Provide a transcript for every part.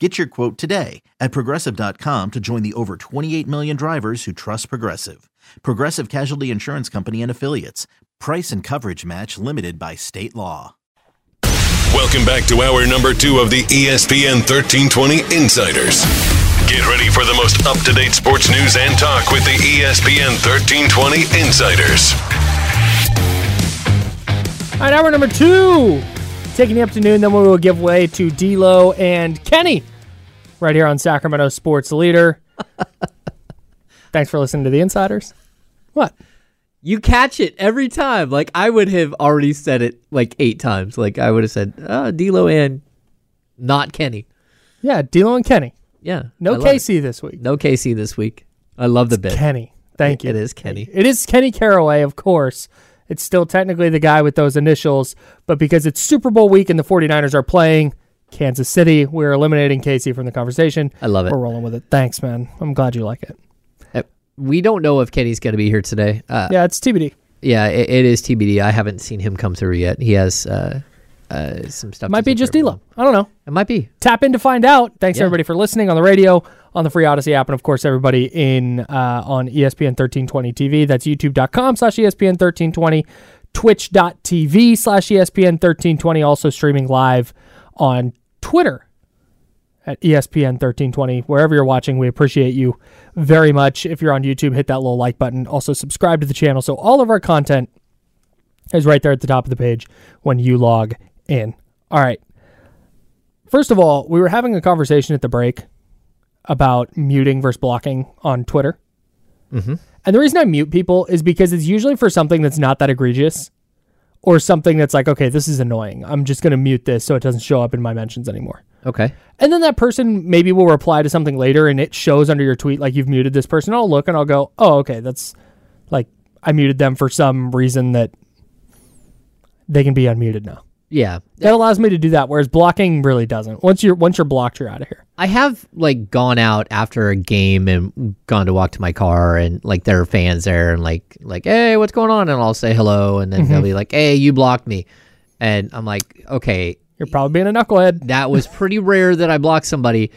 Get your quote today at progressive.com to join the over 28 million drivers who trust Progressive. Progressive Casualty Insurance Company and Affiliates. Price and coverage match limited by state law. Welcome back to hour number two of the ESPN 1320 Insiders. Get ready for the most up to date sports news and talk with the ESPN 1320 Insiders. All right, hour number two. Taking the afternoon, then we will give way to D'Lo and Kenny right here on Sacramento Sports Leader. Thanks for listening to the Insiders. What? You catch it every time. Like I would have already said it like eight times. Like I would have said, uh, D'Lo and not Kenny. Yeah, D'Lo and Kenny. Yeah. No love it. KC this week. No KC this week. I love the bit. Kenny. Thank you. It is Kenny. It is Kenny Caraway, of course. It's still technically the guy with those initials, but because it's Super Bowl week and the 49ers are playing Kansas City, we're eliminating Casey from the conversation. I love it. We're rolling with it. Thanks, man. I'm glad you like it. Uh, We don't know if Kenny's going to be here today. Uh, Yeah, it's TBD. yeah, it, it is TBD. I haven't seen him come through yet. He has uh, uh, some stuff. Might be just. D'Lo. I don't know. It might be. tap in to find out. Thanks Yeah. everybody for listening on the radio, on the free Odyssey app, and of course everybody in uh, on ESPN 1320 TV. That's youtube.com slash ESPN 1320, twitch.tv slash ESPN 1320, also streaming live on Twitter at ESPN 1320. Wherever you're watching, we appreciate you very much. If you're on YouTube, hit that little like button. Also subscribe to the channel so all of our content is right there at the top of the page when you log in. All right. First of all, we were having a conversation at the break about muting versus blocking on Twitter. Mhm. And the reason I mute people is because it's usually for something that's not that egregious or something that's like, okay, this is annoying. I'm just going to mute this so it doesn't show up in my mentions anymore. Okay. And then that person maybe will reply to something later and it shows under your tweet like you've muted this person. I'll look and I'll go, oh, okay, that's like I muted them for some reason that they can be unmuted now. Yeah. That allows me to do that, whereas blocking really doesn't. Once you're once you're blocked, you're out of here. I have like gone out after a game and gone to walk to my car and like there are fans there and like like hey what's going on? And I'll say hello and then they'll be like hey you blocked me. And I'm like okay. You're probably being a knucklehead. that was pretty rare that I blocked somebody.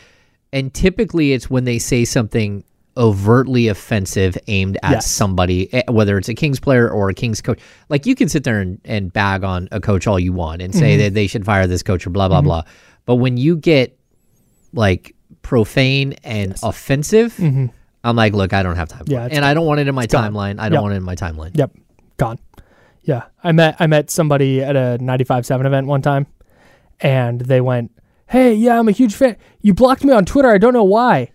And typically it's when they say something overtly offensive aimed at Yes. somebody eh, whether it's a Kings player or a Kings coach. Like you can sit there and, and bag on a coach all you want and Mm-hmm. say that they should fire this coach or blah blah blah. But when you get like profane and offensive, I'm like, look, I don't have time for Mm-hmm. Yeah, and I don't want it in my gone. timeline. I don't Yep. want it in my timeline. Yep, gone. Yeah, I met I met somebody at a 95.7 event one time, and they went, "Hey, yeah, I'm a huge fan. You blocked me on Twitter. I don't know why."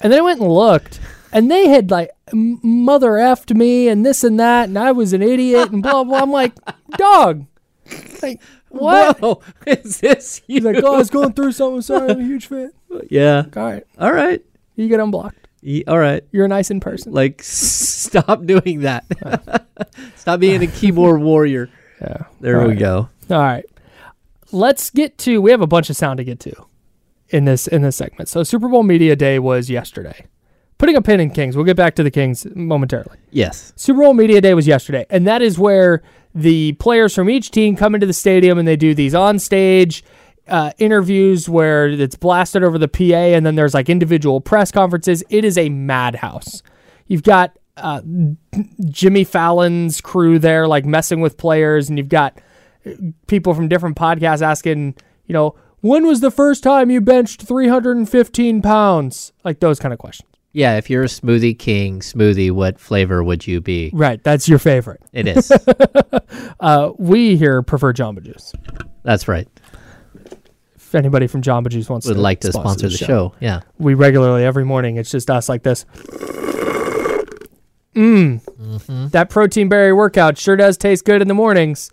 And then I went and looked, and they had like mother effed me and this and that, and I was an idiot and blah blah. I'm like, dog, like what? Whoa, is this you? He's like, oh, I was going through something. Sorry, I'm a huge fan. yeah. All right, All right. you get unblocked. Ye- All right. You're nice in person. Like, s- stop doing that. stop being a keyboard warrior. Yeah. There All we right. go. All right. Let's get to we have a bunch of sound to get to in this in this segment. So Super Bowl Media Day was yesterday. Putting a pin in Kings. We'll get back to the Kings momentarily. Yes. Super Bowl Media Day was yesterday, and that is where the players from each team come into the stadium and they do these on stage uh, interviews where it's blasted over the PA, and then there's like individual press conferences. It is a madhouse. You've got uh, Jimmy Fallon's crew there, like messing with players, and you've got people from different podcasts asking, you know, When was the first time you benched 315 pounds? Like those kind of questions. Yeah, if you're a smoothie king, smoothie, what flavor would you be? Right. That's your favorite. It is. Uh, we here prefer Jamba Juice. That's right. If anybody from Jamba Juice wants Would to like to sponsor the show. Yeah. we regularly every morning it's just us like this. Mmm. Mm-hmm. That protein berry workout sure does taste good in the mornings.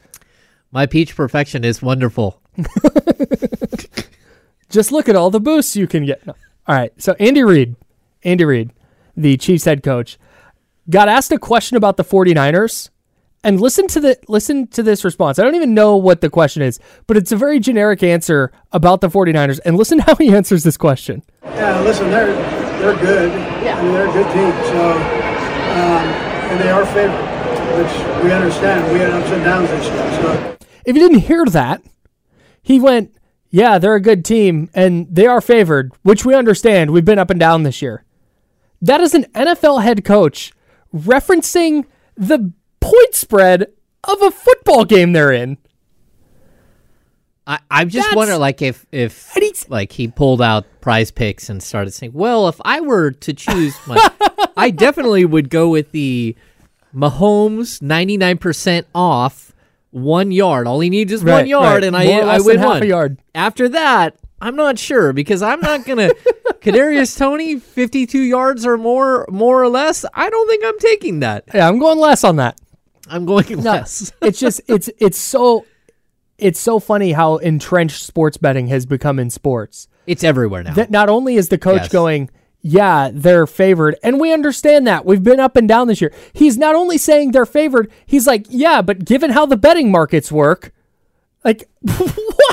My peach perfection is wonderful. Just look at all the boosts you can get. No. All right. So Andy Reid, Andy Reid, the Chiefs head coach, got asked a question about the 49ers and listen to the listen to this response. I don't even know what the question is, but it's a very generic answer about the 49ers and listen how he answers this question. Yeah, listen, they're they're good. Yeah. I mean, they're a good team. So, um, and they are favored, which we understand. We had ups and downs this year. So, If you didn't hear that, he went, "Yeah, they're a good team and they are favored, which we understand. We've been up and down this year." That is an NFL head coach referencing the point spread of a football game they're in. I, I just That's- wonder, like, if if like he pulled out Prize Picks and started saying, "Well, if I were to choose, my, I definitely would go with the Mahomes ninety nine percent off one yard. All he needs is one yard, right. and I I win half one a yard. After that, I'm not sure because I'm not gonna Kadarius Toney fifty two yards or more, more or less. I don't think I'm taking that. Yeah, I'm going less on that. I'm going No, less. it's just it's it's so it's so funny how entrenched sports betting has become in sports. It's everywhere now. That not only is the coach Yes. going, yeah, they're favored, and we understand that. We've been up and down this year. He's not only saying they're favored, he's like, yeah, but given how the betting markets work, like what?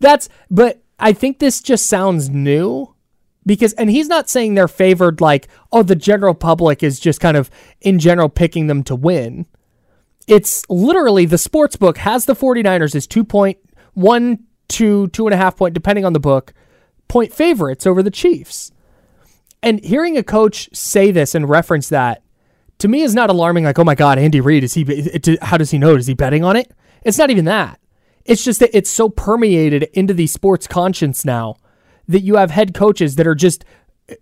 That's but I think this just sounds new because and he's not saying they're favored like, oh, the general public is just kind of in general picking them to win. It's literally the sports book has the 49ers as 2.1 to two and a half point, depending on the book, point favorites over the Chiefs. And hearing a coach say this and reference that to me is not alarming. Like, oh my God, Andy Reid is he? How does he know? Is he betting on it? It's not even that. It's just that it's so permeated into the sports conscience now that you have head coaches that are just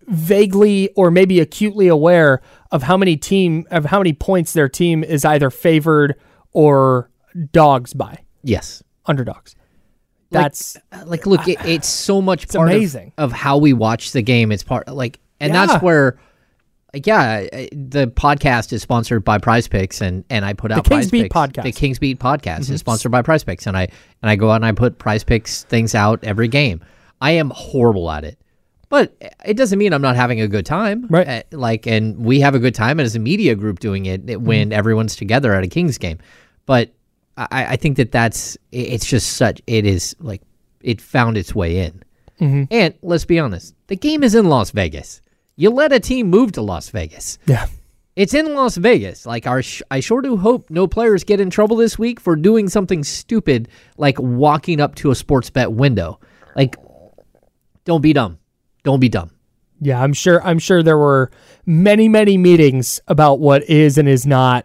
vaguely or maybe acutely aware of how many team of how many points their team is either favored or dogs by yes. underdogs. That's uh, like look it, it's so much part amazing. Of, how we watch the game it's part like and Yeah. that's where like, yeah the podcast is sponsored by prize picks and and i put out the Kings prize Beat picks podcast. Mm-hmm. the kings beat podcast is sponsored by prize picks and i and i go out and i put prize picks things out every game i am horrible at it but it doesn't mean i'm not having a good time Right. Uh, like and we have a good time as a media group doing it Mm-hmm. when everyone's together at a kings game but I, I think that that's it- it's just such it is like it found its way in. Mm-hmm. And let's be honest, the game is in Las Vegas. You let a team move to Las Vegas. yeah. It's in Las Vegas. Like our, sh- I sure do hope no players get in trouble this week for doing something stupid like walking up to a sports bet window. Like, don't be dumb. Don't be dumb. Yeah, I'm sure I'm sure there were many many meetings about what is and is not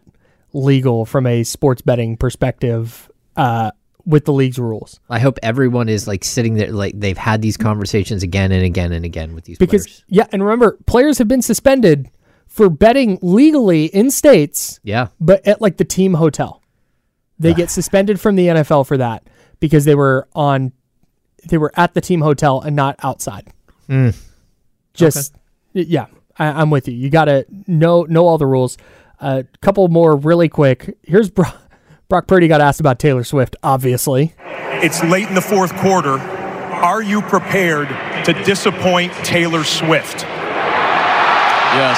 legal from a sports betting perspective uh, with the league's rules. I hope everyone is like sitting there, like they've had these conversations again and again and again with these Because players. yeah, and remember, players have been suspended for betting legally in states Yeah. but at like the team hotel. They get suspended from the NFL for that because they were on they were at the team hotel and not outside. Hmm. Just y- yeah, I, I'm with you. You got to know know all the rules. A couple more really quick. Here's Brock, Brock Purdy got asked about Taylor Swift. Obviously, It's late in the fourth quarter. Are you prepared to disappoint Taylor Swift? Yes.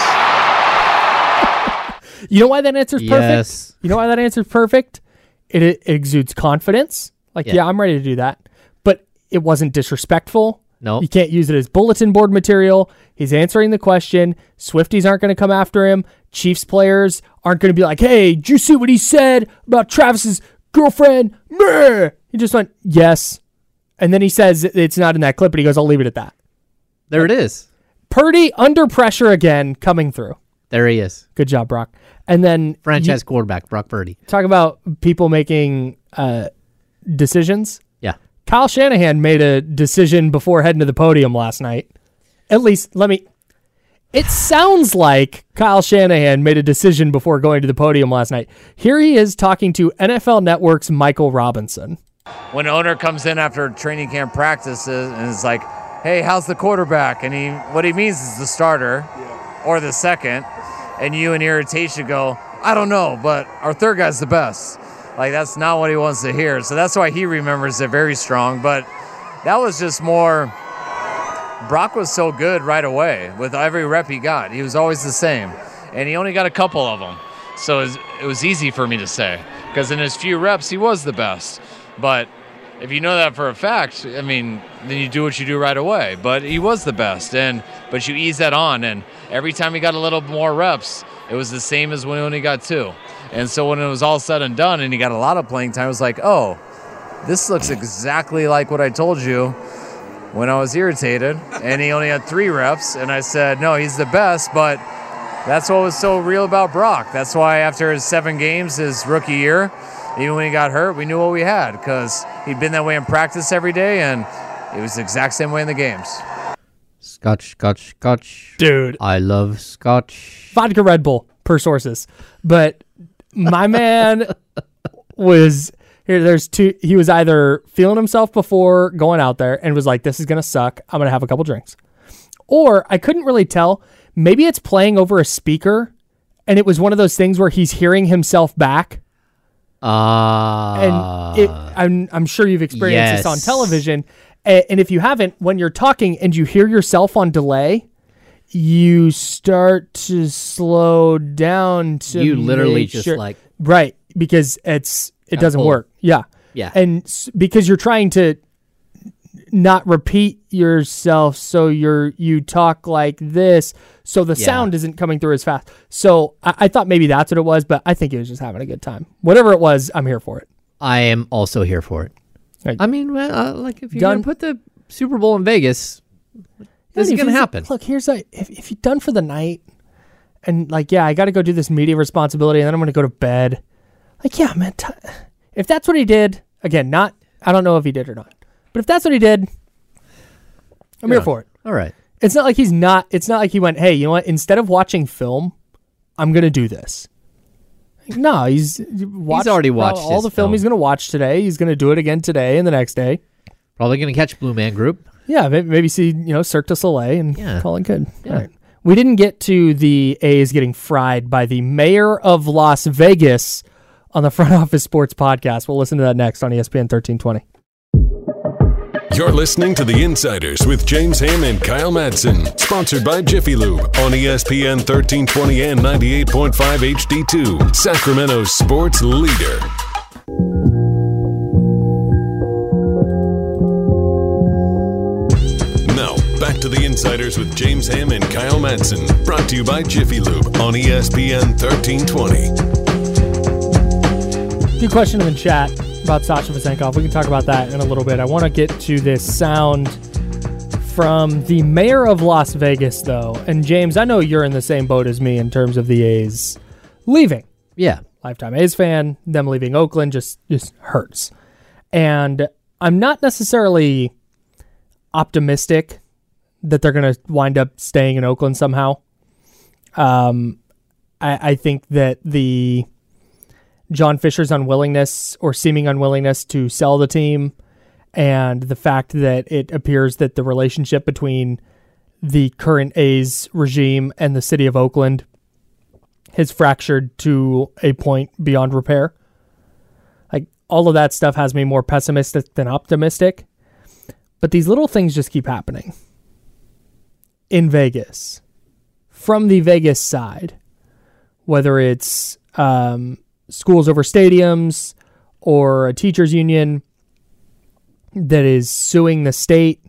you know why that answer's perfect. Yes. You know why that answer's perfect. It, it exudes confidence. Like Yeah. yeah, I'm ready to do that. But it wasn't disrespectful. No. You can't use it as bulletin board material. He's answering the question. Swifties aren't going to come after him. Chiefs players aren't going to be like, hey, did you see what he said about Travis's girlfriend? Meh. He just went, yes. And then he says it's not in that clip, but he goes, I'll leave it at that. There it is. Purdy under pressure again coming through. There he is. Good job, Brock. And then Franchise you quarterback, Brock Purdy. talk about people making uh, decisions. Yeah. Kyle Shanahan made a decision before heading to the podium last night. At least, let me. It sounds like Kyle Shanahan made a decision before going to the podium last night. Here he is talking to NFL Network's Michael Robinson. When an owner comes in after training camp practices and is like, "Hey, how's the quarterback?" and he what he means is the starter or the second, and you in irritation go, "I don't know, but our third guy's the best." Like that's not what he wants to hear. So that's why he remembers it very strong. But that was just more. Brock was so good right away with every rep he got. He was always the same, and he only got a couple of them. So it was, easy for me to say because in his few reps he was the best. But if you know that for a fact, I mean, then you do what you do right away. But he was the best, and but you ease that on, and every time he got a little more reps, it was the same as when he only got two. And so when it was all said and done, and he got a lot of playing time, it was like, oh, this looks exactly like what I told you when I was irritated. And he only had three reps, and I said, no, he's the best, but. That's what was so real about Brock. That's why after his seven games, his rookie year, even when he got hurt, we knew what we had because he'd been that way in practice every day, and it was the exact same way in the games. Scotch, Scotch, Scotch. Dude. I love Scotch. Vodka Red Bull, per sources. But my man was here. There's two. He was either feeling himself before going out there and was like, this is going to suck. I'm going to have a couple drinks. Or I couldn't really tell. Maybe it's playing over a speaker and it was one of those things where he's hearing himself back. Ah. and it, I'm, I'm sure you've experienced this on television. And if you haven't, when you're talking and you hear yourself on delay, you start to slow down to You literally just, sure- like- right because it's it doesn't pull. work. Yeah, Yeah. and s- because you're trying to not repeat yourself, so you're you talk like this, so the Yeah. sound isn't coming through as fast. So I, I thought maybe that's what it was, but I think he was just having a good time. Whatever it was, I'm here for it. I am also here for it. Right. I mean, well, uh, like if you're Done. gonna put the Super Bowl in Vegas, this is gonna happen. Look, here's a if, if you're done for the night, and like, yeah, I got to go do this media responsibility, and then I'm gonna go to bed. Like, yeah, man. T- if that's what he did, again, not I don't know if he did or not, but if that's what he did, I'm here for it. All right. It's not like he's not. It's not like he went, hey, you know what? Instead of watching film, I'm gonna do this. No, he's watched, already watched all his the film film. he's gonna watch today. He's gonna do it again today and the next day. Probably gonna catch Blue Man Group. Yeah, maybe, maybe see you know Cirque du Soleil and Yeah. call it good. Yeah. All right. We didn't get to the A's getting fried by the mayor of Las Vegas on the Front Office Sports podcast. We'll listen to that next on ESPN 1320. You're listening to The Insiders with James Ham and Kyle Madsen, sponsored by Jiffy Lube on ESPN 1320 and 98.5 HD2, Sacramento's sports leader. To The Insiders with James Ham and Kyle Madsen, brought to you by Jiffy Lube on ESPN 1320. Good question in the chat about Sasha Vezenkov. We can talk about that in a little bit. I want to get to this sound from the mayor of Las Vegas, though. And James, I know you're in the same boat as me in terms of the A's leaving. Yeah. lifetime A's fan. Them leaving Oakland just just hurts, and I'm not necessarily optimistic that they're going to wind up staying in Oakland somehow. Um, I, I think that the John Fisher's unwillingness or seeming unwillingness to sell the team, and the fact that it appears that the relationship between the current A's regime and the city of Oakland has fractured to a point beyond repair. Like all of that stuff has me more pessimistic than optimistic. But these little things just keep happening in Vegas from the Vegas side, whether it's um, schools over stadiums or a teachers union that is suing the state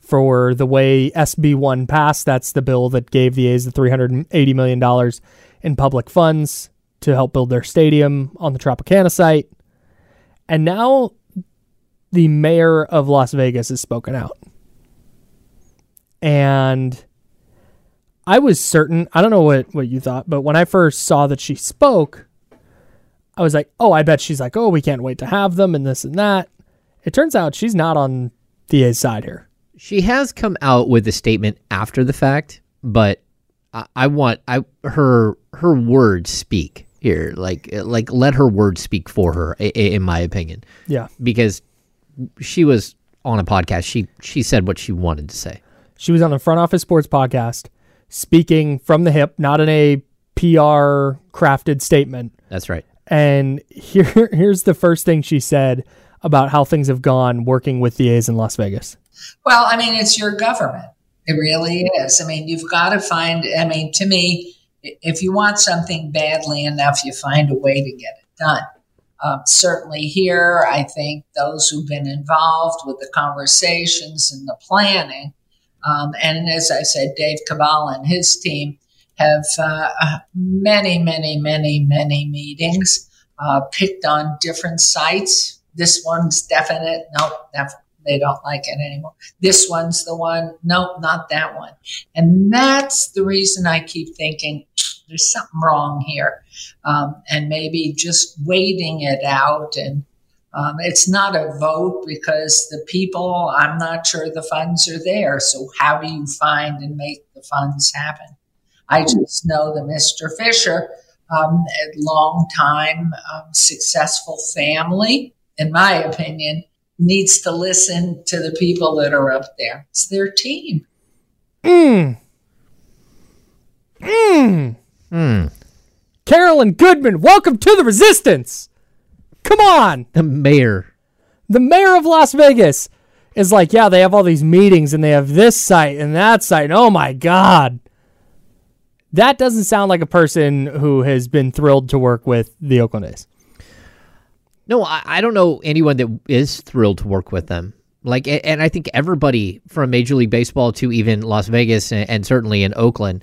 for the way SB1 passed. That's the bill that gave the A's the $380 million in public funds to help build their stadium on the Tropicana site. And now the mayor of Las Vegas has spoken out. And I was certain, I don't know what, what you thought, but when I first saw that she spoke, I was like, oh, I bet she's like, oh, we can't wait to have them and this and that. It turns out she's not on the A's side here. She has come out with a statement after the fact, but I, I want I her her words speak here. Like eh, like let her words speak for her, i- i- in my opinion. Yeah. because she was on a podcast. She she said what she wanted to say. She was on the Front Office Sports podcast speaking from the hip, not in a PR crafted statement. That's right. And here here's the first thing she said about how things have gone working with the A's in Las Vegas. Well, I mean, it's your government. It really is. I mean, you've got to find, I mean, to me, if you want something badly enough, you find a way to get it done. Um, certainly here, I think those who've been involved with the conversations and the planning, um, and as I said, Dave Kaval and his team have uh, many, many, many, many meetings, uh, picked on different sites. This one's definite. Nope, def- they don't like it anymore. This one's the one. Nope, not that one. And that's the reason I keep thinking there's something wrong here. Um, and maybe just waiting it out. And um, it's not a vote because the people, I'm not sure the funds are there. So, how do you find and make the funds happen? I just know that Mr. Fisher, um, a long time um, successful family, in my opinion, needs to listen to the people that are up there. It's their team. Mm. Mm. Hmm. Carolyn Goodman, welcome to the resistance. Come on. The mayor. The mayor of Las Vegas is like, yeah, they have all these meetings and they have this site and that site. And oh my God. That doesn't sound like a person who has been thrilled to work with the Oakland A's. No, I, I don't know anyone that is thrilled to work with them. Like, and I think everybody from Major League Baseball to even Las Vegas and, and certainly in Oakland,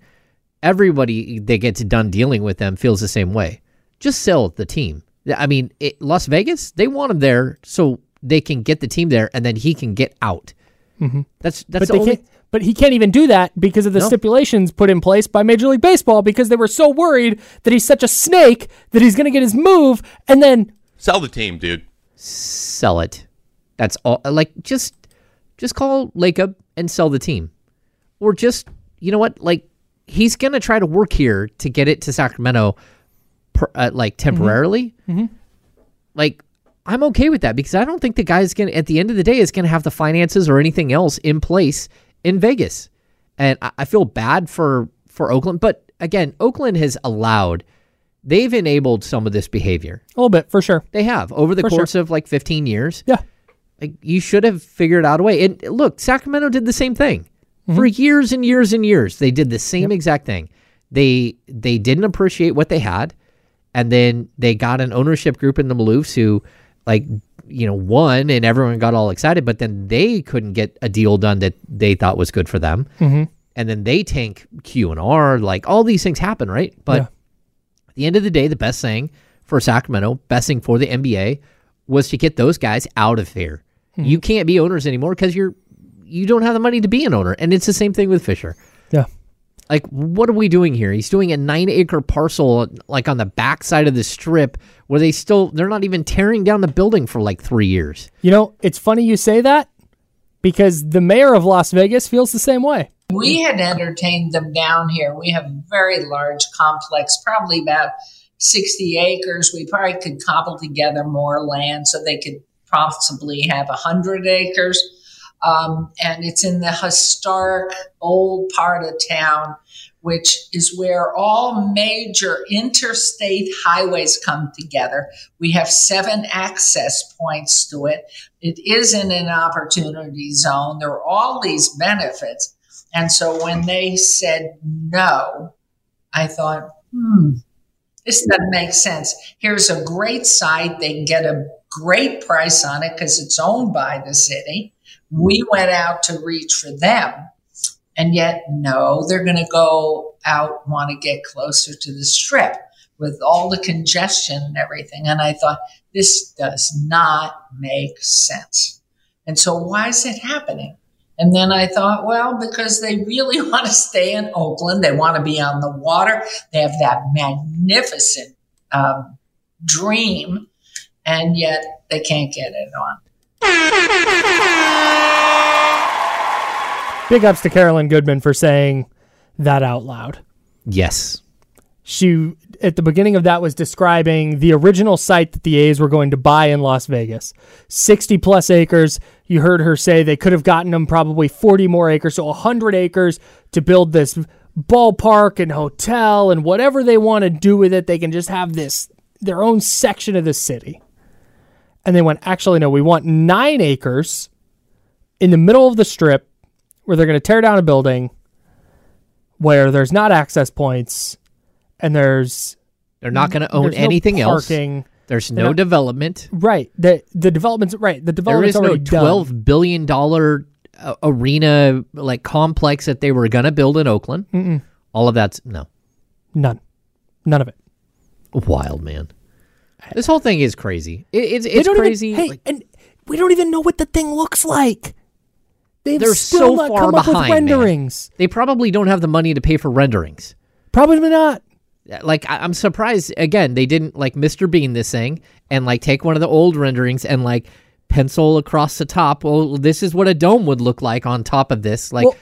everybody that gets done dealing with them feels the same way. Just sell the team. I mean, it, Las Vegas, they want him there so they can get the team there and then he can get out. Mhm. That's But, that's the only, but he can't even do that because of the No. stipulations put in place by Major League Baseball because they were so worried that he's such a snake that he's going to get his move and then Sell the team, dude. sell it. That's all. Like just just call Lacob and sell the team, or just you know what? Like he's gonna try to work here to get it to Sacramento, per, uh, like temporarily. Mhm. Like I'm okay with that because I don't think the guy's gonna at the end of the day is gonna have the finances or anything else in place in Vegas, and I, I feel bad for for Oakland. But again, Oakland has allowed. They've enabled some of this behavior. a little bit for sure. They have over the For sure. course of like 15 years. Yeah. Like you should have figured out a way. And look, Sacramento did the same thing for years and years and years. They did the same exact thing. They they didn't appreciate what they had, and then they got an ownership group in the Maloofs who, like, you know, won, and everyone got all excited. But then they couldn't get a deal done that they thought was good for them, Mhm. and then they tank Q and R. Like all these things happen, right? But Yeah. at the end of the day, the best thing for Sacramento, best thing for the NBA, was to get those guys out of here. You can't be owners anymore because you're you don't have the money to be an owner, and it's the same thing with Fisher. Yeah. Like, what are we doing here? He's doing a nine acre parcel, like on the backside of the strip, where they still they're not even tearing down the building for like three years. You know, it's funny you say that because the mayor of Las Vegas feels the same way. We had entertained them down here. We have a very large complex, probably about 60 acres. We probably could cobble together more land so they could possibly have 100 acres. Um, and it's in the historic old part of town, which is where all major interstate highways come together. We have seven access points to it. It is in an opportunity zone. There are all these benefits. And so when they said no, I thought, hmm, this doesn't make sense. Here's a great site. They can get a great price on it because it's owned by the city. We went out to reach for them. And yet, no, they're going to go out, want to get closer to the strip with all the congestion and everything. And I thought, this does not make sense. And so, why is it happening? And then I thought, well, because they really want to stay in Oakland. They want to be on the water. They have that magnificent um, dream, and yet they can't get it on. Big ups to Carolyn Goodman for saying that out loud. Yes. She at the beginning of that was describing the original site that the A's were going to buy in Las Vegas. 60 plus acres. You heard her say they could have gotten them probably 40 more acres, so 100 acres to build this ballpark and hotel and whatever they want to do with it, they can just have this their own section of the city. And they went, actually, no, we want nine acres in the middle of the strip where they're going to tear down a building where there's not access points and there's They're not going to own there's no anything parking. else. There's no not- development. Right. The the development's right. The There development's is no already done. twelve billion dollar uh, arena like complex that they were going to build in Oakland. Mm-mm. All of that's no None. None of it. wild man. This whole thing is crazy. It, it's it's don't even- crazy. hey, like, and we don't even know what the thing looks like. They've they're still so not far come up behind. with man. renderings. They probably don't have the money to pay for renderings. Probably not. Uh, like I, I'm surprised. Again, they didn't like Mr. Bean this thing and like take one of the old renderings and like pencil across the top. Well, this is what a dome would look like on top of this. Like Well,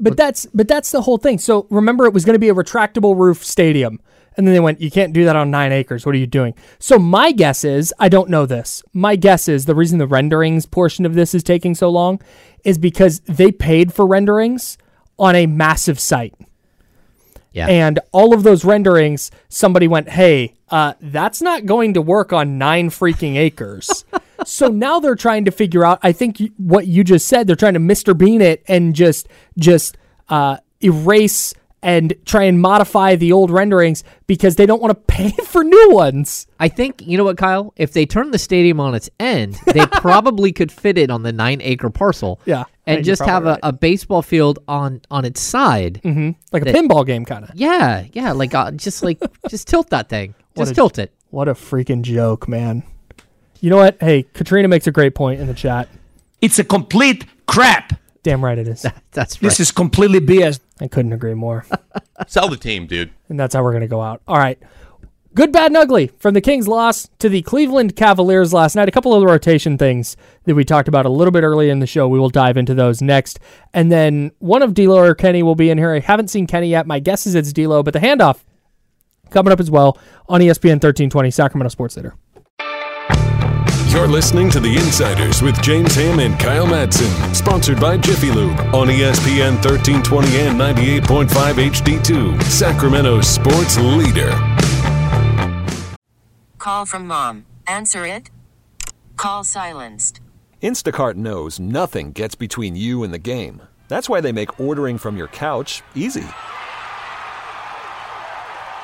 but that's but that's the whole thing. So remember, it was going to be a retractable roof stadium, and then they went, "You can't do that on nine acres. What are you doing?" So my guess is, I don't know this. My guess is the reason the renderings portion of this is taking so long is because they paid for renderings on a massive site. Yeah. And all of those renderings, somebody went, hey, uh, that's not going to work on nine freaking acres. so now they're trying to figure out, I think what you just said, they're trying to Mr. Bean it and just, just, uh, erase and try and modify the old renderings because they don't want to pay for new ones. I think you know what, Kyle. If they turn the stadium on its end, they probably could fit it on the nine acre parcel. Yeah, and think just have probably a, a baseball field on on its side. Mm-hmm. Like a pinball game, kind of. Yeah, yeah, like uh, just like just tilt that thing. What Just a- tilt it. What a freaking joke, man. You know what? Hey, Katrina makes a great point in the chat. It's a complete crap. Damn right it is. That's This is completely BS. I couldn't agree more. Sell the team, dude. and that's how we're going to go out. All right. Good, bad, and ugly from the Kings' loss to the Cleveland Cavaliers last night. A couple of the rotation things that we talked about a little bit earlier in the show. We will dive into those next. And then one of D'Lo or Kenny will be in here. I haven't seen Kenny yet. My guess is it's D'Lo, but the handoff coming up as well on ESPN 1320 Sacramento Sports Center. You're listening to The Insiders with James Ham and Kyle Madsen, sponsored by Jiffy Lube on ESPN 1320 and 98.5 HD2, Sacramento sports leader. Call from mom. Answer it. Call silenced. Instacart knows nothing gets between you and the game. That's why they make ordering from your couch easy.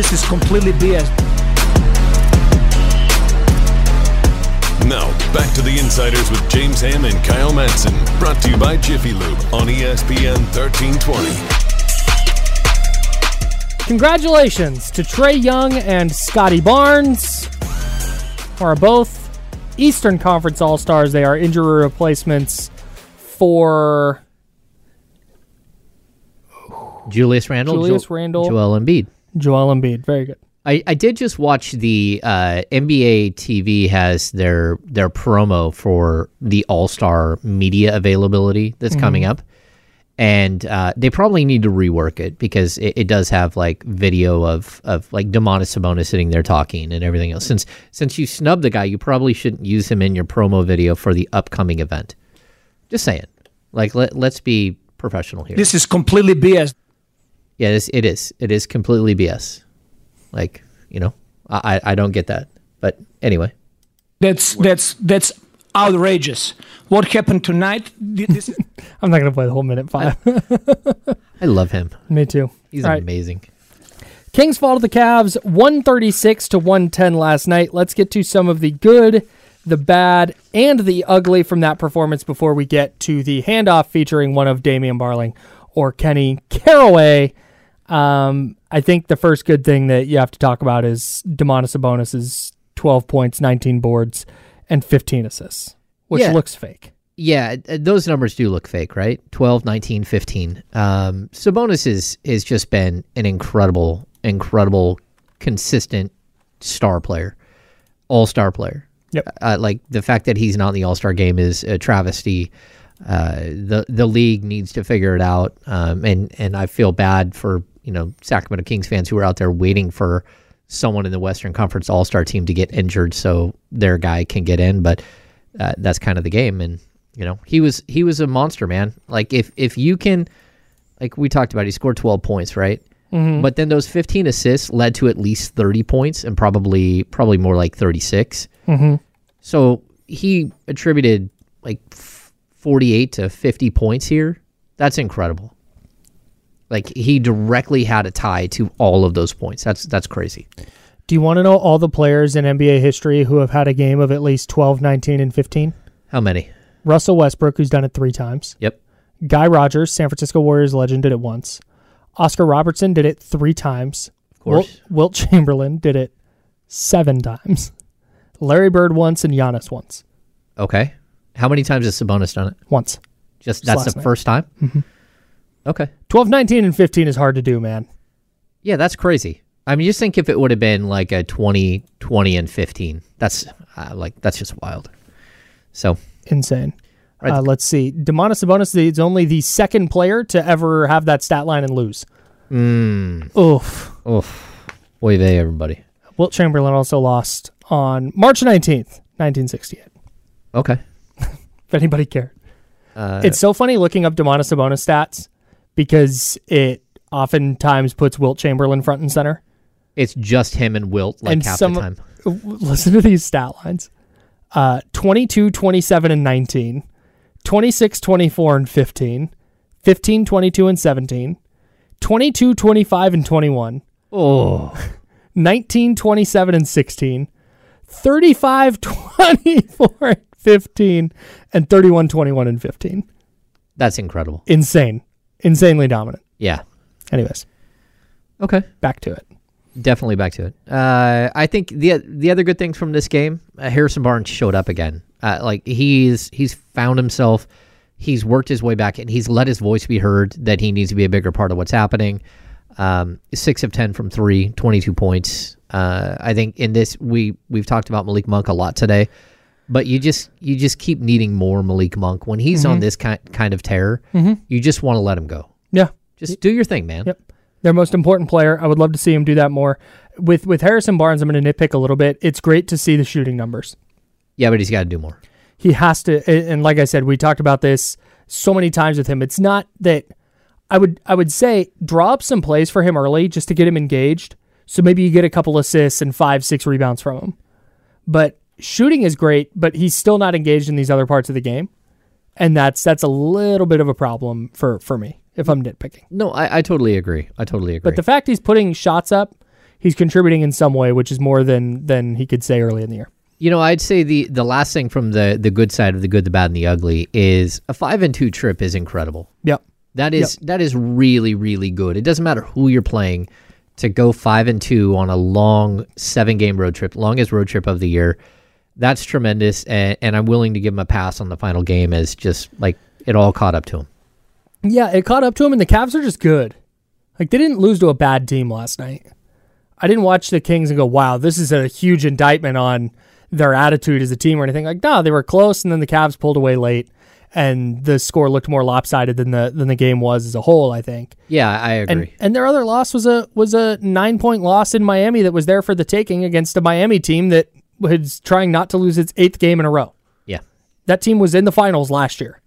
This is completely BS. Now, back to the Insiders with James Ham and Kyle Madsen, brought to you by Jiffy Lube on ESPN 1320. Congratulations to Trae Young and Scottie Barnes, who are both Eastern Conference All Stars. They are injury replacements for Julius Randle, Julius Jo- Randle. Joel Embiid. Joel Embiid. Very good. I, I did just watch the uh, NBA TV has their their promo for the All Star media availability that's coming Mhm. up, and uh, they probably need to rework it because it, it does have like video of of like Domantas Sabonis sitting there talking and everything else. Since since you snubbed the guy, you probably shouldn't use him in your promo video for the upcoming event. Just saying, like let let's be professional here. This is completely BS. Yeah, it is, it is. It is completely BS. Like, you know, I, I I don't get that. But anyway, That's that's that's outrageous. What happened tonight? This is I'm not going to play the whole minute five. I love him. Me too. He's All right. amazing. Kings fall to the Cavs 136 to 110 last night. Let's get to some of the good, the bad, and the ugly from that performance before we get to the handoff featuring one of Damian Barling or Kenny Caraway. Um, I think the first good thing that you have to talk about is Domantas Sabonis's 12 points, 19 boards, and 15 assists, which Yeah. looks fake. Yeah, uh, those numbers do look fake, right? 12, 19, 15. Um, Sabonis is has just been an incredible, incredible, consistent star player, all star player. Yep. Uh, like the fact that he's not in the All Star game is a travesty. Uh, the the league needs to figure it out, um, and and I feel bad for you know Sacramento Kings fans who are out there waiting for someone in the Western Conference All Star team to get injured so their guy can get in, but uh, that's kind of the game, and you know he was he was a monster, man. Like if if you can, like we talked about, he scored twelve points, right? Mhm. But then those fifteen assists led to at least thirty points, and probably probably more like thirty six. Mhm. So he attributed like f- 48 to 50 points here. That's incredible. Like he directly had a tie to all of those points. That's that's crazy. Do you want to know all the players in NBA history who have had a game of at least 12, 19, and 15? How many? Russell Westbrook, who's done it three times. Yep. Guy Rodgers, San Francisco Warriors legend, did it once. Oscar Robertson did it three times. Of course. Wilt, Wilt Chamberlain did it seven times. Larry Bird once and Giannis once. Okay. How many times has Sabonis done it? Once. Just Just that's the night. first time. Mhm. Okay. 12, 19, and 15 is hard to do, man. Yeah, that's crazy. I mean, just think if it would have been like a 20, 20, and 15. That's uh, like, that's just wild. So, Insane. Right. Uh, let's see. Domantas Sabonis is only the second player to ever have that stat line and lose. mm, Oof. oof. Oy vey, everybody. Wilt Chamberlain also lost on March 19th, 1968. Okay. If anybody cared. Uh, it's so funny looking up Domantas Sabonis stats because it oftentimes puts Wilt Chamberlain front and center. It's just him and Wilt like and half some, the time. Listen to these stat lines. Uh, 22, 27, and 19. 26, 24, and 15. 15, 22, and 17. 22, 25, and 21. Oh. 19, 27, and 16. 35, 24, and 15. And 31, 21, and 15. That's incredible. Insane. Insanely dominant. Yeah. Anyways, Okay. back to it. Definitely back to it. Uh, I think the the other good things from this game, uh, Harrison Barnes showed up again. Uh, like he's he's found himself. He's worked his way back, and he's let his voice be heard that he needs to be a bigger part of what's happening. Um, six of ten from three, 22 points. Uh, I think in this we we've talked about Malik Monk a lot today, but you just you just keep needing more Malik Monk when he's on Mhm. this kind kind of tear. Mhm. You just want to let him go. Yeah. Just do your thing, man. Yep. Their most important player. I would love to see him do that more. With with Harrison Barnes, I'm going to nitpick a little bit. It's great to see the shooting numbers. Yeah, but he's got to do more. He has to and like I said, we talked about this so many times with him. It's not that I would I would say draw up some plays for him early just to get him engaged. So maybe you get a couple assists and 5 6 rebounds from him. But shooting is great, but he's still not engaged in these other parts of the game. And that's that's a little bit of a problem for for me if I'm nitpicking. No, I, I totally agree. I totally agree. But the fact he's putting shots up, he's contributing in some way, which is more than than he could say early in the year. You know, I'd say the the last thing from the the good side of the good, the bad, and the ugly is a five and two trip is incredible. Yep. That is that is really really good. It doesn't matter who you're playing to go five and two on a long seven game road trip, longest road trip of the year. That's tremendous, and, and I'm willing to give him a pass on the final game as just like it all caught up to him. Yeah, it caught up to him, and the Cavs are just good. Like they didn't lose to a bad team last night. I didn't watch the Kings and go, "Wow, this is a huge indictment on their attitude as a team" or anything. Like, no, they were close, and then the Cavs pulled away late, and the score looked more lopsided than the than the game was as a whole. I think. Yeah, I agree. And, and their other loss was a was a nine point loss in Miami that was there for the taking against a Miami team that was trying not to lose its eighth game in a row. Yeah. That team was in the finals last year.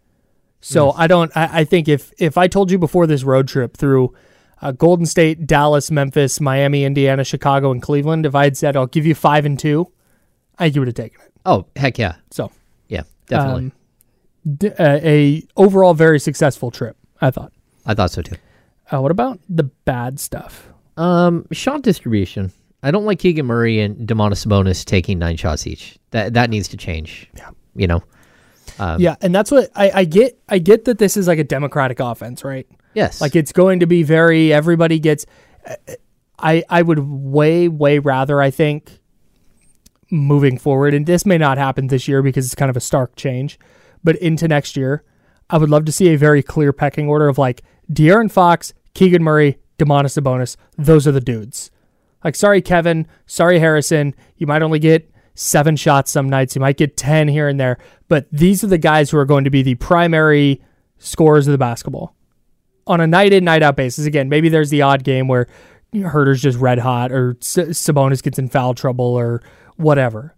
So Yes. I don't. I, I think if if I told you before this road trip through uh, Golden State, Dallas, Memphis, Miami, Indiana, Chicago, and Cleveland, if I had said I'll give you five and two, I think you would have taken it. Oh heck yeah. So Yeah, definitely. um, d- uh, a overall very successful trip. I thought. I thought so too. Uh, what about the bad stuff? Um, shot distribution. I don't like Keegan Murray and Domantas Sabonis taking nine shots each. That that needs to change. Yeah. You know. Um, yeah, and that's what I, I get. I get that this is like a democratic offense, right? Yes. Like it's going to be very everybody gets. I I would way way rather I think moving forward, and this may not happen this year because it's kind of a stark change, but into next year, I would love to see a very clear pecking order of like De'Aaron Fox, Keegan Murray, Domantas Sabonis. Those are the dudes. Like, sorry, Kevin. Sorry, Harrison. You might only get seven shots some nights. You might get 10 here and there. But these are the guys who are going to be the primary scorers of the basketball on a night in, night out basis. Again, maybe there's the odd game where Huerter's just red hot or S- Sabonis gets in foul trouble or whatever.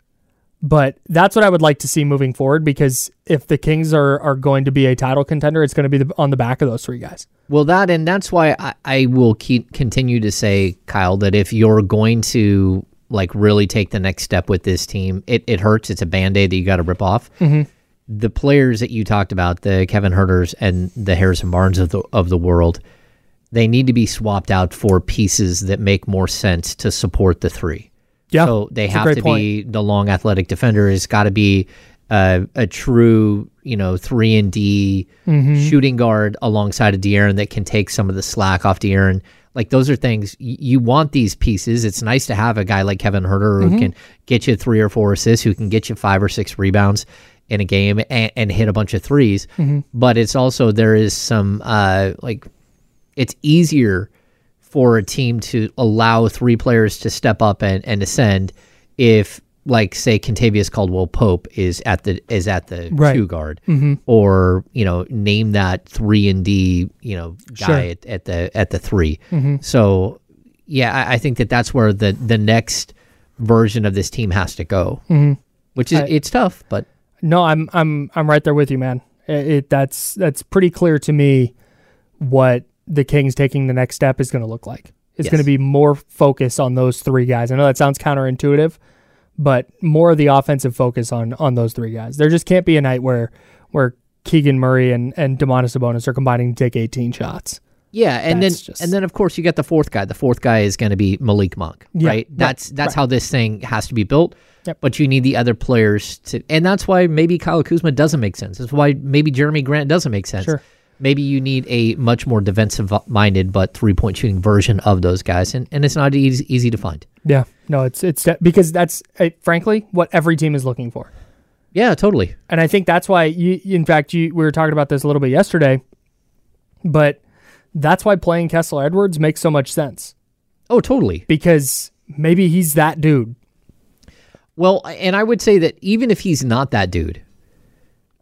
But that's what I would like to see moving forward because if the Kings are, are going to be a title contender, it's going to be the, on the back of those three guys. Well, that and that's why I, I will keep continue to say, Kyle, that if you're going to like really take the next step with this team, it, it hurts. It's a band aid that you got to rip off. Mhm. The players that you talked about, the Kevin Huerters and the Harrison Barnes of the of the world, they need to be swapped out for pieces that make more sense to support the three. Yeah, So they have to be the long athletic defender. It's got to be uh, a true, you know, three and D Mhm. shooting guard alongside of De'Aaron that can take some of the slack off De'Aaron. Like those are things y- you want these pieces. It's nice to have a guy like Kevin Huerter who Mhm. can get you three or four assists, who can get you five or six rebounds in a game and, and hit a bunch of 3s Mhm. But it's also there is some uh, like it's easier for a team to allow three players to step up and, and ascend if like say Kentavious Caldwell Pope is at the is at the Right. two guard Mhm. or you know name that three and D you know guy Sure. at, at the at the 3 Mhm. so yeah I, I think that that's where the the next version of this team has to go Mhm. which is I- it's tough but No, I'm I'm I'm right there with you, man. It, it that's that's pretty clear to me what the Kings taking the next step is going to look like. It's Yes. going to be more focus on those three guys. I know that sounds counterintuitive, but more of the offensive focus on on those three guys. There just can't be a night where where Keegan Murray and and Domantas Sabonis are combining to take 18 shots. Yeah, and That's then just- and then of course you get the fourth guy. The fourth guy is going to be Malik Monk, Yeah, right? That's that's right. how this thing has to be built. Yep. But you need the other players to, and that's why maybe Kyle Kuzma doesn't make sense. That's why maybe Jerami Grant doesn't make sense. Sure. Maybe you need a much more defensive-minded but three-point shooting version of those guys, and, and it's not easy, easy to find. Yeah, no, it's it's because that's uh, frankly what every team is looking for. Yeah, totally. And I think that's why you in fact you we were talking about this a little bit yesterday, but that's why playing Kessler Edwards makes so much sense. Oh, totally. Because maybe he's that dude. Well, and I would say that even if he's not that dude,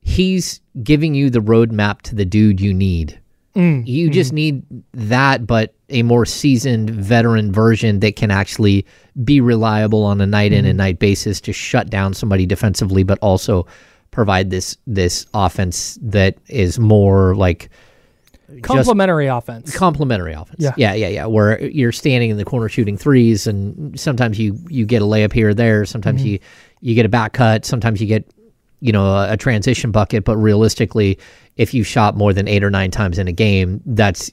he's giving you the roadmap to the dude you need. Mm, You just need that, but a more seasoned veteran version that can actually be reliable on a night in and night basis to shut down somebody defensively, but also provide this this offense that is more like Complementary offense. Complementary offense. Yeah. yeah, yeah, yeah. Where you're standing in the corner shooting threes, and sometimes you you get a layup here or there. Sometimes Mhm. you you get a back cut. Sometimes you get you know a, a transition bucket. But realistically, if you shot more than eight or nine times in a game, that's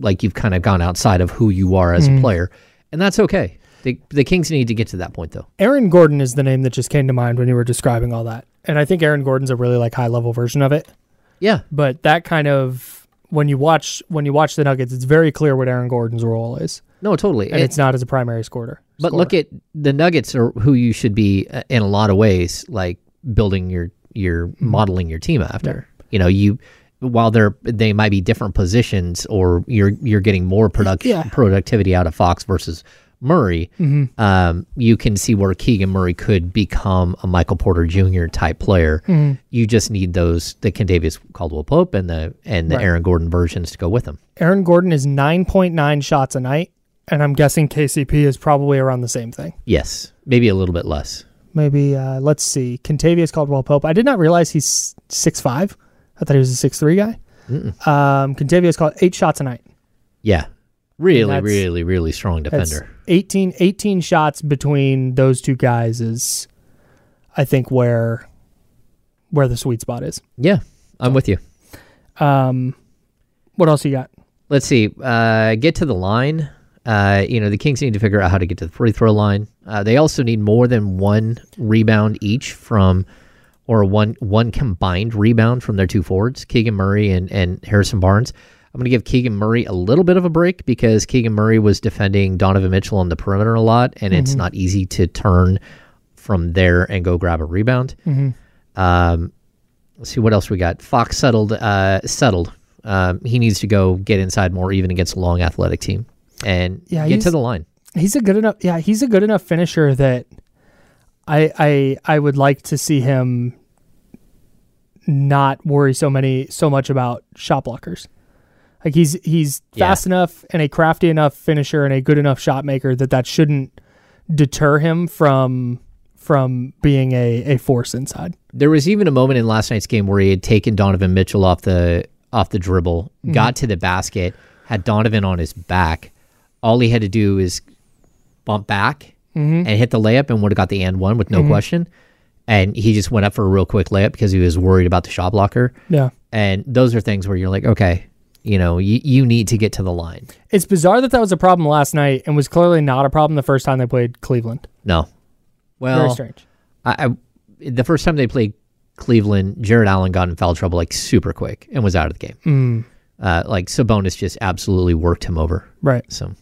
like you've kind of gone outside of who you are as Mhm. a player, and that's okay. The, the Kings need to get to that point though. Aaron Gordon is the name that just came to mind when you were describing all that. And I think Aaron Gordon's a really like high level version of it. Yeah. But that kind of when you watch when you watch the Nuggets, it's very clear what Aaron Gordon's role is. No, totally. And It- it's not as a primary scorer. But look at the Nuggets are who you should be uh, in a lot of ways, like building your your modeling your team after. You know, you while they're they might be different positions, or you're you're getting more product Yeah. productivity out of Fox versus Murray. Mhm. Um, you can see where Keegan Murray could become a Michael Porter Jr. type player. Mhm. You just need those the Kentavious Caldwell Pope and the and the Right. Aaron Gordon versions to go with them. Aaron Gordon is 9.9 shots a night, and I'm guessing KCP is probably around the same thing. Yes, maybe a little bit less. Maybe uh, let's see. Kentavious Caldwell Pope. I did not realize he's six five. I thought he was a six three guy. Mm-mm. Um, Kentavious called eight shots a night. Yeah, really, really, really strong defender. 18, 18 shots between those two guys is, I think where, where the sweet spot is. Yeah, I'm with you. Um, what else you got? Let's see. Uh, get to the line. Uh, you know, the Kings need to figure out how to get to the free throw line. Uh, they also need more than one rebound each from, or one one combined rebound from their two forwards, Keegan Murray and, and Harrison Barnes. I'm going to give Keegan Murray a little bit of a break because Keegan Murray was defending Donovan Mitchell on the perimeter a lot, and it's Mhm. not easy to turn from there and go grab a rebound. Mhm. Um, let's see what else we got. Fox settled. Uh, settled. Um, he needs to go get inside more, even against a long athletic team, and Yeah, get to the line. He's a good enough. Yeah, he's a good enough finisher that I I I would like to see him not worry so many so much about shot blockers. Like he's he's Yeah. fast enough and a crafty enough finisher and a good enough shot maker that that shouldn't deter him from from being a, a force inside. There was even a moment in last night's game where he had taken Donovan Mitchell off the off the dribble, Mhm. got to the basket, had Donovan on his back. All he had to do is bump back Mhm. and hit the layup, and would have got the and one with no Mhm. question. And he just went up for a real quick layup because he was worried about the shot blocker. Yeah. And those are things where you're like, okay, you know, you, you need to get to the line. It's bizarre that that was a problem last night and was clearly not a problem the first time they played Cleveland. No. Well, Very strange. I, I the first time they played Cleveland, Jarrett Allen got in foul trouble like super quick and was out of the game. Mm. Uh, like Sabonis just absolutely worked him over. Right. So,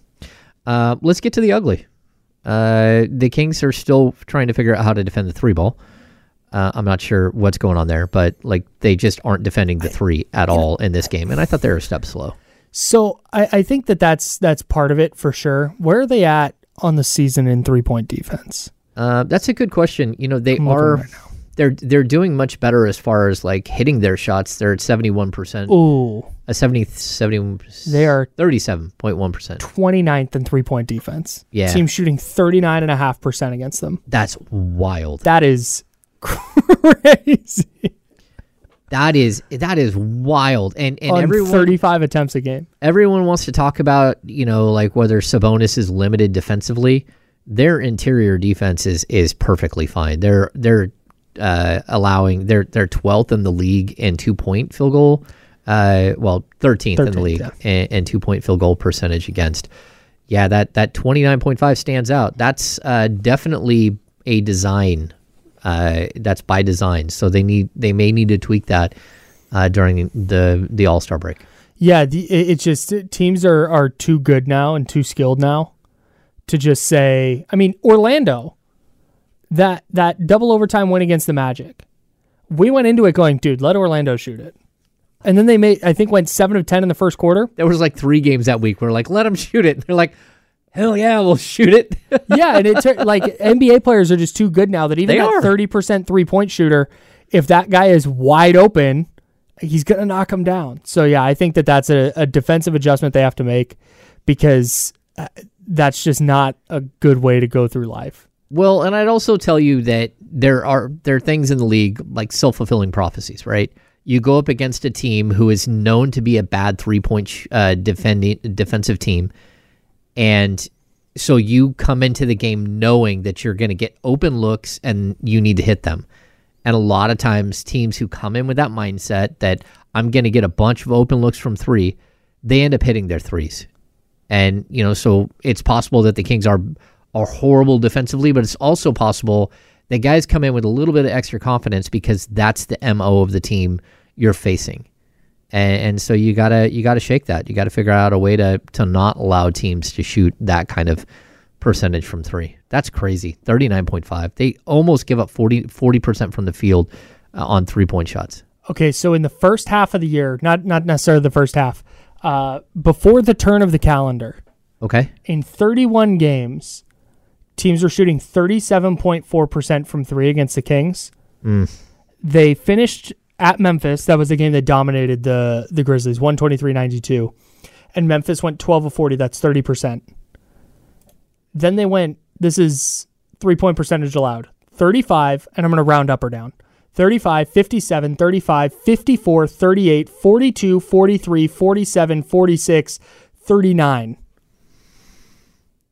uh, let's get to the ugly. Uh, the Kings are still trying to figure out how to defend the three ball. Uh, I'm not sure what's going on there, but like they just aren't defending the three at all in this game, and I thought they were a step slow. So I, I think that that's that's part of it for sure. Where are they at on the season in three point defense? Uh, that's a good question. You know, they I'm are right they're they're doing much better as far as like hitting their shots. They're at 71%. Ooh. A 70 70 They are 37.1%. 29th in three point defense. Yeah. Team shooting 39.5% against them. That's wild. That is crazy. That is that is wild. And and on everyone 35 attempts a game. everyone wants to talk about, you know, like whether Sabonis is limited defensively. Their interior defense is is perfectly fine. They're they're uh, allowing they're they're 12th in the league in two point field goal. Uh, well, 13th, in the league yeah. and, and two point field goal percentage against. Yeah, that that 29.5 stands out. That's uh, definitely a design. Uh, that's by design. So they need they may need to tweak that uh, during the the All Star break. Yeah, the, it, it's just teams are are too good now and too skilled now to just say. I mean, Orlando, that that double overtime win against the Magic, we went into it going, dude, let Orlando shoot it, and then they made I think went seven of ten in the first quarter. There was like three games that week where like let them shoot it. They're like, hell yeah, we'll shoot it. yeah, and it tur- like NBA players are just too good now that even They that thirty percent three point shooter, if that guy is wide open, he's gonna knock him down. So yeah, I think that that's a, a defensive adjustment they have to make because uh, that's just not a good way to go through life. Well, and I'd also tell you that there are there are things in the league like self fulfilling prophecies, right? You go up against a team who is known to be a bad three point uh, defending defensive team, and so you come into the game knowing that you're going to get open looks and you need to hit them. And a lot of times, teams who come in with that mindset that I'm going to get a bunch of open looks from three, they end up hitting their threes. And, you know, so it's possible that the Kings are are horrible defensively, but it's also possible that guys come in with a little bit of extra confidence because that's the MO of the team you're facing. And, and so you gotta you gotta shake that. You gotta figure out a way to to not allow teams to shoot that kind of percentage from three. That's crazy. Thirty nine point five. They almost give up 40 percent from the field uh, on three point shots. Okay, so in the first half of the year, not not necessarily the first half, uh, before the turn of the calendar, Okay. in 31 games, teams were shooting 37.4% from three against the Kings. Mm. They finished at Memphis. That was the game that dominated the the Grizzlies, 123-92. And Memphis went 12 of 40. That's 30%. Then they went, this is three point percentage allowed 35, and I'm going to round up or down 35, 57, 35, 54, 38, 42, 43, 47, 46, 39.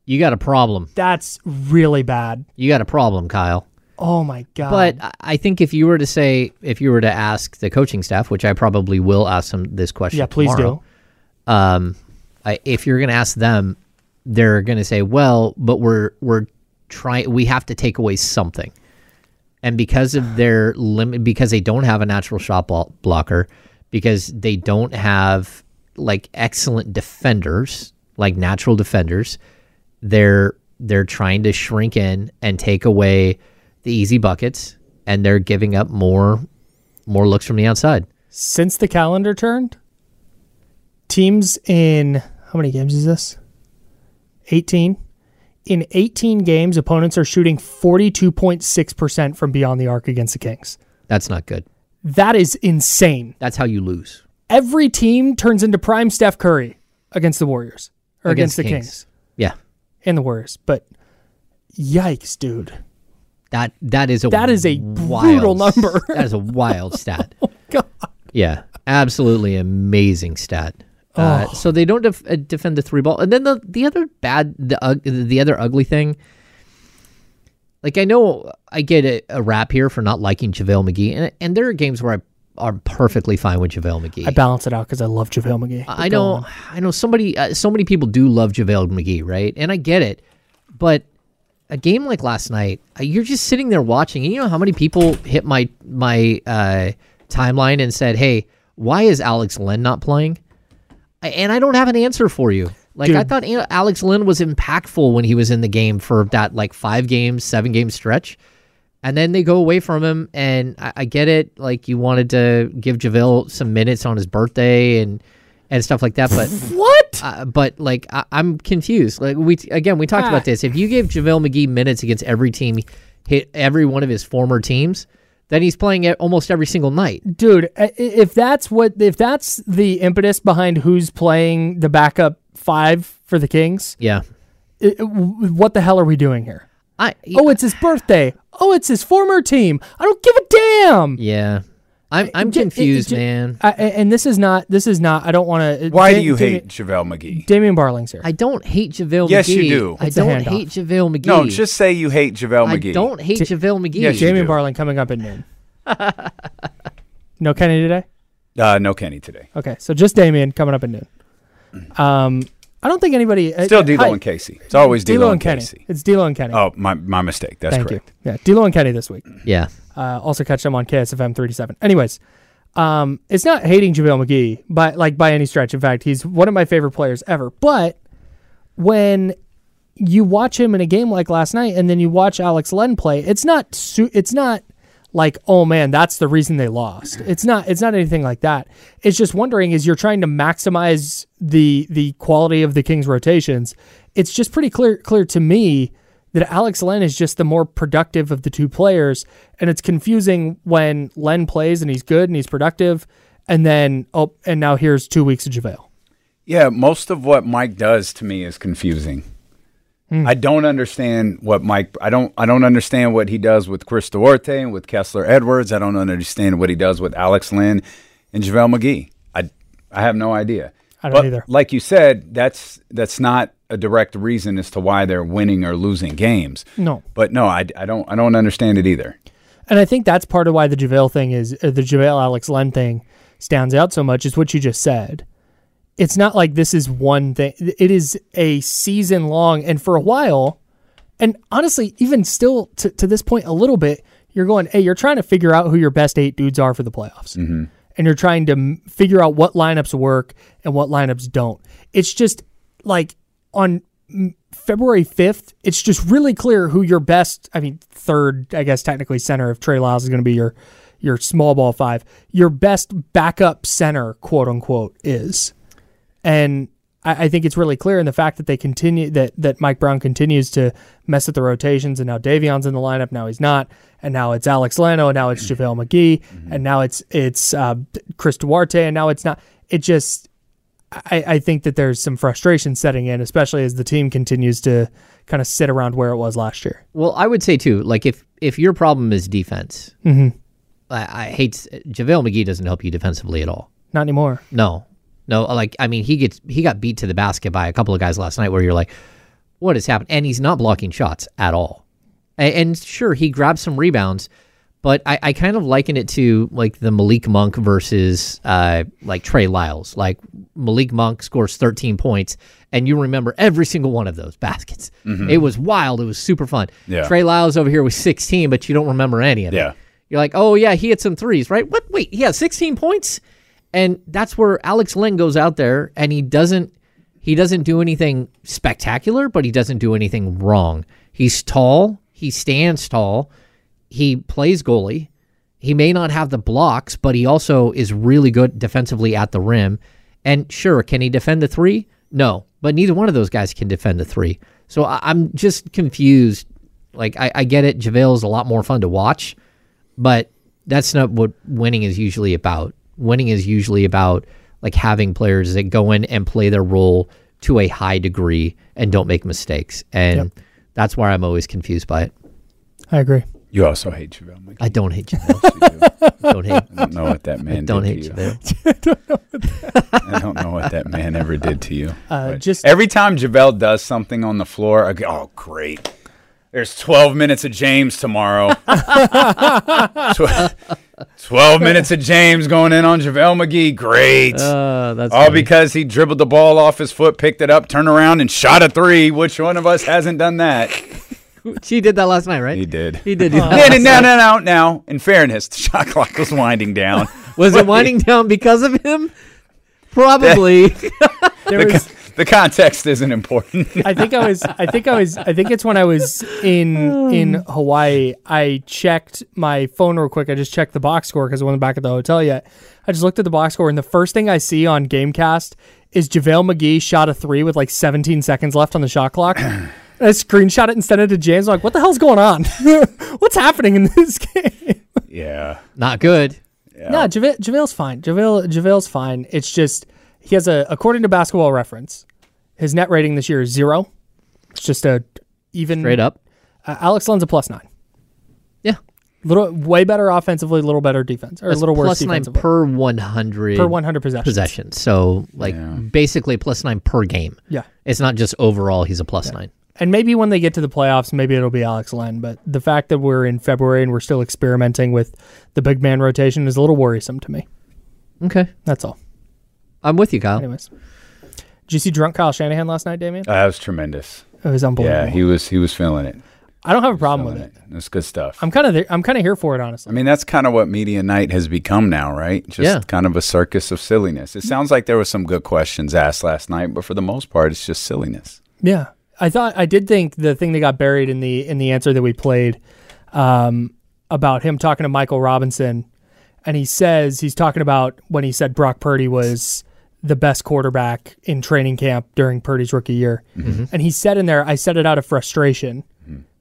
You got a problem. That's really bad. You got a problem, Kyle. Oh my god. But I- think if you were to say, if you were to ask the coaching staff, which I probably will ask them this question, Yeah, please tomorrow, Um, I, if you're going to ask them, they're going to say, "Well, but we're we're trying. We have to take away something." And because of their limit, because they don't have a natural shot blo- blocker, because they don't have like excellent defenders, like natural defenders, they're they're trying to shrink in and take away the easy buckets, and they're giving up more more looks from the outside. since the calendar turned, teams in how many games is this? 18. In 18 games, opponents are shooting 42.6% from beyond the arc against the Kings. That's not good. That is insane. That's how you lose. Every team turns into prime Steph Curry against the Warriors or against, the Kings. Yeah. And the Warriors. But yikes, dude. That that is a That is a brutal wild, number. that is a wild stat. oh God. Yeah, absolutely amazing stat. Uh, Oh. so they don't def- uh, defend the three ball, and then the the other bad the ug- the other ugly thing. Like I know I get a, a rap here for not liking JaVale McGee, and and there are games where I are perfectly fine with JaVale McGee. I balance it out because I love JaVale McGee. I But know, on. I know somebody, uh, so many people do love JaVale McGee, right? And I get it, but a game like last night, uh, you're just sitting there watching, and you know how many people hit my my uh, timeline and said, "Hey, why is Alex Len not playing?" I, and I don't have an answer for you. Like I thought, Alex Len was impactful when he was in the game for that like five games, seven game stretch. And then they go away from him, and I, I get it. Like you wanted to give JaVale some minutes on his birthday and and stuff like that, but what? Uh, but like I, I'm confused. Like we again, we talked Ah. about this. If you gave JaVale McGee minutes against every team, hit every one of his former teams, then he's playing it almost every single night. dude if that's what if that's the impetus behind who's playing the backup five for the kings Yeah, i- i- what the hell are we doing here I oh it's his birthday oh it's his former team i don't give a damn yeah. I'm I'm J- it- confused, it- man. I, and this is not this is not i don't want to Why do you hate JaVale McGee? damian barling's here I don't hate JaVale Yes, McGee. you do. I It's don't hate JaVale McGee. No, just say you hate JaVale I McGee. don't hate JaVale McGee. Yes, damian barling coming up at noon no kenny today Uh, no Kenny today. okay so just damian coming up at noon um i don't think anybody uh, Still D'Lo hi. and Casey. It's always D'Lo, and Kenny. Casey. It's D'Lo and Kenny. Oh, my my mistake. That's Thank correct. you. Yeah, D'Lo and Kenny this week. Yeah. Uh, also catch them on KSFM 37. Anyways, um, it's not hating JaVale McGee, but like by any stretch. In fact, he's one of my favorite players ever. But when you watch him in a game like last night, and then you watch Alex Len play, it's not su- it's not like oh man, that's the reason they lost. It's not it's not anything like that. It's just wondering is you're trying to maximize the the quality of the Kings rotations. It's just pretty clear clear to me that Alex Len is just the more productive of the two players, and it's confusing when Len plays and he's good and he's productive, and then oh, and now here's two weeks of JaVale. Yeah, most of what Mike does to me is confusing. Hmm. I don't understand what Mike. I don't. I don't understand what he does with Chris Duarte and with Kessler Edwards. I don't understand what he does with Alex Len and JaVale McGee. I. I have no idea. I don't But either. Like you said, that's that's not a direct reason as to why they're winning or losing games. No. But no, I, I don't. I don't understand it either. And I think that's part of why the JaVale thing is uh, the JaVale Alex Len thing stands out so much is what you just said. It's not like this is one thing. It is a season long, and for a while, and honestly, even still to, to this point, a little bit, you're going, hey, you're trying to figure out who your best eight dudes are for the playoffs, Mm-hmm. and you're trying to m- figure out what lineups work and what lineups don't. It's just like on February 5th, it's just really clear who your best, I mean, third, I guess technically center if Trey Lyles is going to be your your small ball five. Your best backup center, quote unquote, is. And I, I think it's really clear in the fact that they continue that that Mike Brown continues to mess with the rotations, and now Davion's in the lineup. Now he's not, and now it's Alex Lano, and now it's JaVale McGee, and now it's it's uh, Chris Duarte, and now it's not. It just I, I think that there's some frustration setting in, especially as the team continues to kind of sit around where it was last year. Well, I would say too, like if if your problem is defense, Mhm. I, I hate JaVale McGee doesn't help you defensively at all. Not anymore. No, no. Like I mean, he gets he got beat to the basket by a couple of guys last night, where you're like, what has happened? And he's not blocking shots at all. A- And, sure, he grabbed some rebounds, but I, I kind of liken it to like the Malik Monk versus uh, like Trey Lyles. Like Malik Monk scores 13 points, and you remember every single one of those baskets. Mhm. It was wild. It was super fun. Yeah. Trey Lyles over here was 16, but you don't remember any of Yeah. it. You're like, oh yeah, he hit some threes, right? What? Wait, he had 16 points, and that's where Alex Len goes out there, and he doesn't he doesn't do anything spectacular, but he doesn't do anything wrong. He's tall, he stands tall, he plays goalie. He may not have the blocks, but he also is really good defensively at the rim. And sure, can he defend the three? No, but neither one of those guys can defend the three. So I- I'm just confused. Like I, I get it, JaVale's a lot more fun to watch, but that's not what winning is usually about. Winning is usually about like having players that go in and play their role to a high degree and don't make mistakes. And that's why I'm always confused by it. I agree. You also hate JaVale McGee. I don't hate JaVale. don't hate. I don't know what that man I don't did hate to you. JaVale. I don't know what that man ever did to you. Uh, just- every time JaVale does something on the floor, I go, "Oh, great! There's 12 minutes of James tomorrow. Tw- 12 minutes of James going in on JaVale McGee. Great. Uh, that's All funny. because he dribbled the ball off his foot, picked it up, turned around, and shot a three. Which one of us hasn't done that? She did that last night, right? He did. He did. do that No, no, no, no, no. Now, in fairness, the shot clock was winding down. Was it winding down because of him? Probably. There the, was- the context isn't important. I think I was. I think I was. I think it's when I was in in Hawaii. I checked my phone real quick. I just checked the box score because I wasn't back at the hotel yet. I just looked at the box score, and the first thing I see on GameCast is JaVale McGee shot a three with like 17 seconds left on the shot clock. I screenshot it and sent it to James. I'm like, what the hell's going on? What's happening in this game? yeah. Not good. No, JaVale, JaVale's fine. JaVale, JaVale's fine. It's just he has a according to Basketball Reference, his net rating this year is zero. It's just a even Straight up. Uh, Alex Len's a plus nine. Yeah. little way better offensively, a little better defense, or That's a little worse plus nine defensively. per 100 Per 100 possessions. possessions. So like basically plus nine per game. Yeah. It's not just overall he's a plus nine. And maybe when they get to the playoffs, maybe it'll be Alex Len. But the fact that we're in February and we're still experimenting with the big man rotation is a little worrisome to me. Okay. That's all. I'm with you, Kyle. Anyways, did you see drunk Kyle Shanahan last night, Damien? Uh, That was tremendous. It was unbelievable. Yeah, he was he was feeling it. I don't have a problem with it. That's good stuff. I'm kind of I'm kind of here for it, honestly. I mean, that's kind of what media night has become now, right? Just Yeah. kind of a circus of silliness. It sounds like there were some good questions asked last night, but for the most part, it's just silliness. Yeah, I thought I did think the thing that got buried in the in the answer that we played um, about him talking to Michael Robinson, and he says he's talking about when he said Brock Purdy was the best quarterback in training camp during Purdy's rookie year, Mm-hmm. Mhm. and he said in there, I said it out of frustration,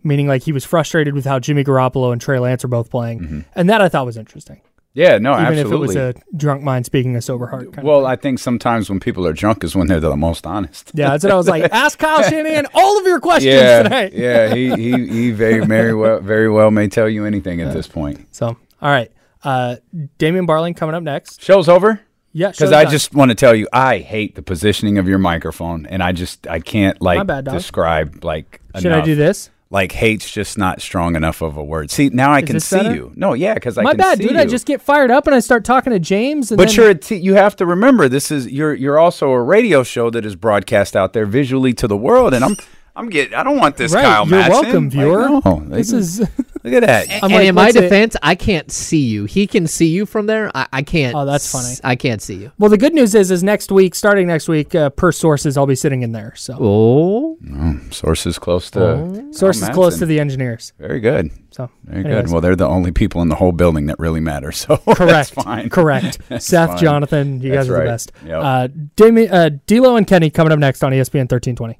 meaning like he was frustrated with how Jimmy Garoppolo and Trey Lance are both playing, and that I thought was interesting. Yeah, no, even Mm-hmm. absolutely. if it was a drunk mind speaking a sober heart. Kind well, I think sometimes when people are drunk is when they're the most honest. yeah, that's what I was like. Ask Kyle Shanahan all of your questions yeah, today. yeah, he he he very very well very well may tell you anything at this point. So, all right. Uh, Damian Barling coming up next. Show's over. Yeah, because I just want to tell you, I hate the positioning of your microphone, and I just I can't like bad, describe like. Should I do this? Like hate's just not strong enough of a word. See, now I Is can see better? you. No, yeah, because I My can bad, dude. you. I just get fired up and I start talking to James. And But then, you're t- you have to remember this is you're you're also a radio show that is broadcast out there visually to the world, and I'm I'm getting. I don't want this Right, Kyle you're Madsen. welcome, viewer. Like, no, This is- look at that. And, I'm and like, in my what's it- defense, I can't see you. He can see you from there. I, I can't. Oh, that's funny. I can't see you. Well, the good news is, is next week, starting next week, uh, per sources, I'll be sitting in there. So Oh, Oh, sources close to sources Kyle close Madsen. to the engineers. Very good. So Very anyways. good. Well, they're the only people in the whole building that really matter. So Correct. that's fine. Correct. That's Seth, fine. Jonathan, you That's guys are right. the best. Yep. Uh, Demi, uh, D'Lo and Kenny coming up next on ESPN 1320.